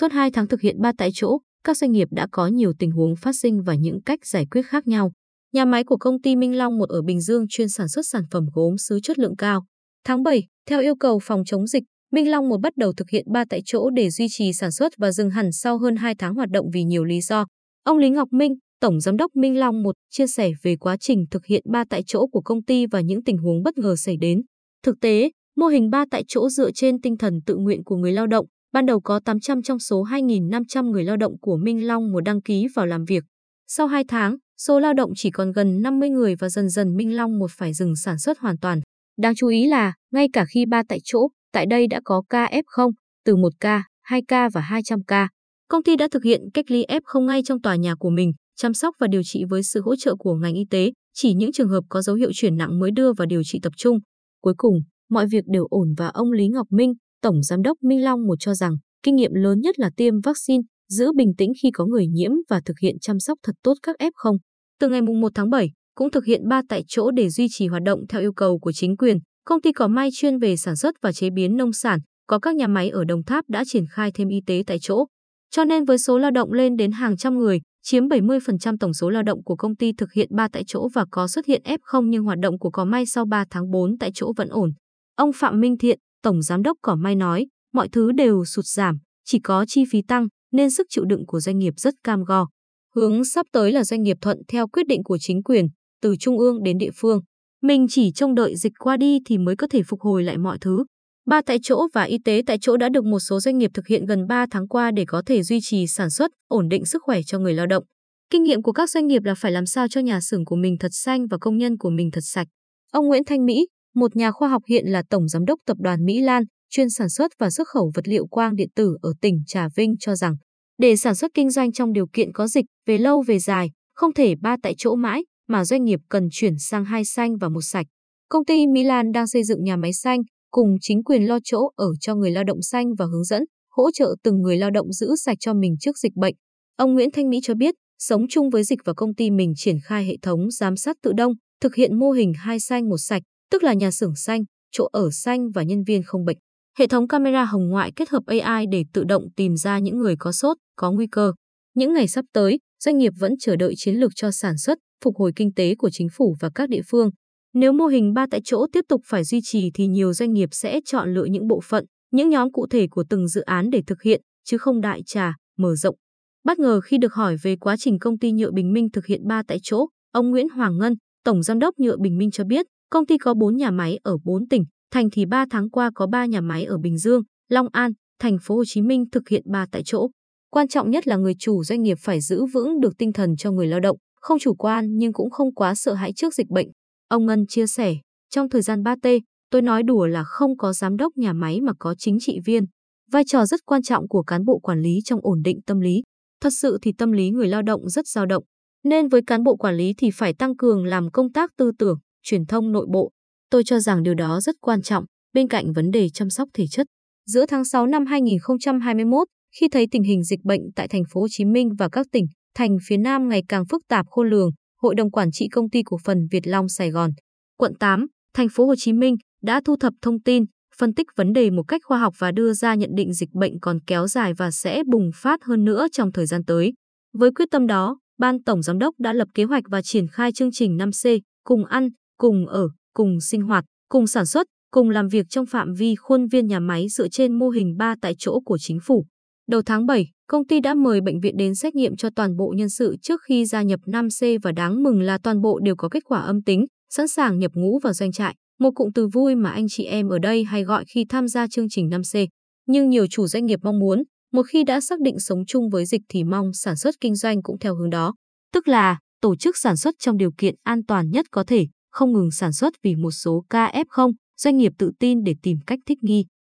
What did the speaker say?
Suốt 2 tháng thực hiện ba tại chỗ, các doanh nghiệp đã có nhiều tình huống phát sinh và những cách giải quyết khác nhau. Nhà máy của công ty Minh Long một ở Bình Dương chuyên sản xuất sản phẩm gốm sứ chất lượng cao. Tháng 7, theo yêu cầu phòng chống dịch, Minh Long một bắt đầu thực hiện ba tại chỗ để duy trì sản xuất và dừng hẳn sau hơn 2 tháng hoạt động vì nhiều lý do. Ông Lý Ngọc Minh, Tổng Giám đốc Minh Long một chia sẻ về quá trình thực hiện ba tại chỗ của công ty và những tình huống bất ngờ xảy đến. Thực tế, mô hình ba tại chỗ dựa trên tinh thần tự nguyện của người lao động, ban đầu có 800 trong số 2.500 người lao động của Minh Long một đăng ký vào làm việc. Sau 2 tháng, số lao động chỉ còn gần 50 người và dần dần Minh Long một phải dừng sản xuất hoàn toàn. Đáng chú ý là, ngay cả khi ba tại chỗ, tại đây đã có ca F0, từ 1 ca, 2 ca và 200 ca. Công ty đã thực hiện cách ly F0 ngay trong tòa nhà của mình, chăm sóc và điều trị với sự hỗ trợ của ngành y tế, chỉ những trường hợp có dấu hiệu chuyển nặng mới đưa vào điều trị tập trung. Cuối cùng, mọi việc đều ổn và ông Lý Ngọc Minh, Tổng Giám đốc Minh Long một cho rằng, kinh nghiệm lớn nhất là tiêm vaccine, giữ bình tĩnh khi có người nhiễm và thực hiện chăm sóc thật tốt các F0. Từ ngày 1 tháng 7, cũng thực hiện ba tại chỗ để duy trì hoạt động theo yêu cầu của chính quyền. Công ty có may chuyên về sản xuất và chế biến nông sản, có các nhà máy ở Đồng Tháp đã triển khai thêm y tế tại chỗ. Cho nên với số lao động lên đến hàng trăm người, chiếm 70% tổng số lao động của công ty thực hiện 3 tại chỗ và có xuất hiện F0 nhưng hoạt động của Có May sau 3 tháng 4 tại chỗ vẫn ổn. Ông Phạm Minh Thiện, Tổng Giám đốc Cỏ May nói, mọi thứ đều sụt giảm, chỉ có chi phí tăng nên sức chịu đựng của doanh nghiệp rất cam go. Hướng sắp tới là doanh nghiệp thuận theo quyết định của chính quyền, từ trung ương đến địa phương. Mình chỉ trông đợi dịch qua đi thì mới có thể phục hồi lại mọi thứ. Ba tại chỗ và y tế tại chỗ đã được một số doanh nghiệp thực hiện gần 3 tháng qua để có thể duy trì sản xuất, ổn định sức khỏe cho người lao động. Kinh nghiệm của các doanh nghiệp là phải làm sao cho nhà xưởng của mình thật xanh và công nhân của mình thật sạch. Ông Nguyễn Thanh Mỹ, một nhà khoa học hiện là tổng giám đốc tập đoàn Mỹ Lan, chuyên sản xuất và xuất khẩu vật liệu quang điện tử ở tỉnh Trà Vinh cho rằng, để sản xuất kinh doanh trong điều kiện có dịch về lâu về dài, không thể ba tại chỗ mãi, mà doanh nghiệp cần chuyển sang hai xanh và một sạch. Công ty Mỹ Lan đang xây dựng nhà máy xanh, cùng chính quyền lo chỗ ở cho người lao động xanh và hướng dẫn, hỗ trợ từng người lao động giữ sạch cho mình trước dịch bệnh. Ông Nguyễn Thanh Mỹ cho biết, sống chung với dịch và công ty mình triển khai hệ thống giám sát tự động, thực hiện mô hình hai xanh một sạch, tức là nhà xưởng xanh, chỗ ở xanh và nhân viên không bệnh. Hệ thống camera hồng ngoại kết hợp AI để tự động tìm ra những người có sốt, có nguy cơ. Những ngày sắp tới, doanh nghiệp vẫn chờ đợi chiến lược cho sản xuất, phục hồi kinh tế của chính phủ và các địa phương. Nếu mô hình ba tại chỗ tiếp tục phải duy trì thì nhiều doanh nghiệp sẽ chọn lựa những bộ phận, những nhóm cụ thể của từng dự án để thực hiện, chứ không đại trà, mở rộng. Bất ngờ khi được hỏi về quá trình công ty nhựa Bình Minh thực hiện ba tại chỗ, ông Nguyễn Hoàng Ngân, Tổng Giám đốc nhựa Bình Minh cho biết, công ty có 4 nhà máy ở 4 tỉnh, thành thì 3 tháng qua có 3 nhà máy ở Bình Dương, Long An, thành phố Hồ Chí Minh thực hiện ba tại chỗ. Quan trọng nhất là người chủ doanh nghiệp phải giữ vững được tinh thần cho người lao động, không chủ quan nhưng cũng không quá sợ hãi trước dịch bệnh. Ông Ngân chia sẻ, trong thời gian 3T, tôi nói đùa là không có giám đốc nhà máy mà có chính trị viên. Vai trò rất quan trọng của cán bộ quản lý trong ổn định tâm lý. Thật sự thì tâm lý người lao động rất dao động. Nên với cán bộ quản lý thì phải tăng cường làm công tác tư tưởng, truyền thông nội bộ. Tôi cho rằng điều đó rất quan trọng, bên cạnh vấn đề chăm sóc thể chất. Giữa tháng 6 năm 2021, khi thấy tình hình dịch bệnh tại thành phố Hồ Chí Minh và các tỉnh, thành phía Nam ngày càng phức tạp khôn lường, Hội đồng quản trị công ty cổ phần Việt Long Sài Gòn, quận 8, thành phố Hồ Chí Minh đã thu thập thông tin, phân tích vấn đề một cách khoa học và đưa ra nhận định dịch bệnh còn kéo dài và sẽ bùng phát hơn nữa trong thời gian tới. Với quyết tâm đó, Ban Tổng Giám đốc đã lập kế hoạch và triển khai chương trình 5C, cùng ăn, cùng ở, cùng sinh hoạt, cùng sản xuất, cùng làm việc trong phạm vi khuôn viên nhà máy dựa trên mô hình 3 tại chỗ của chính phủ. Đầu tháng 7, công ty đã mời bệnh viện đến xét nghiệm cho toàn bộ nhân sự trước khi gia nhập 5C và đáng mừng là toàn bộ đều có kết quả âm tính, sẵn sàng nhập ngũ vào doanh trại. Một cụm từ vui mà anh chị em ở đây hay gọi khi tham gia chương trình 5C. Nhưng nhiều chủ doanh nghiệp mong muốn, một khi đã xác định sống chung với dịch thì mong sản xuất kinh doanh cũng theo hướng đó. Tức là tổ chức sản xuất trong điều kiện an toàn nhất có thể, không ngừng sản xuất vì một số ca F0, doanh nghiệp tự tin để tìm cách thích nghi.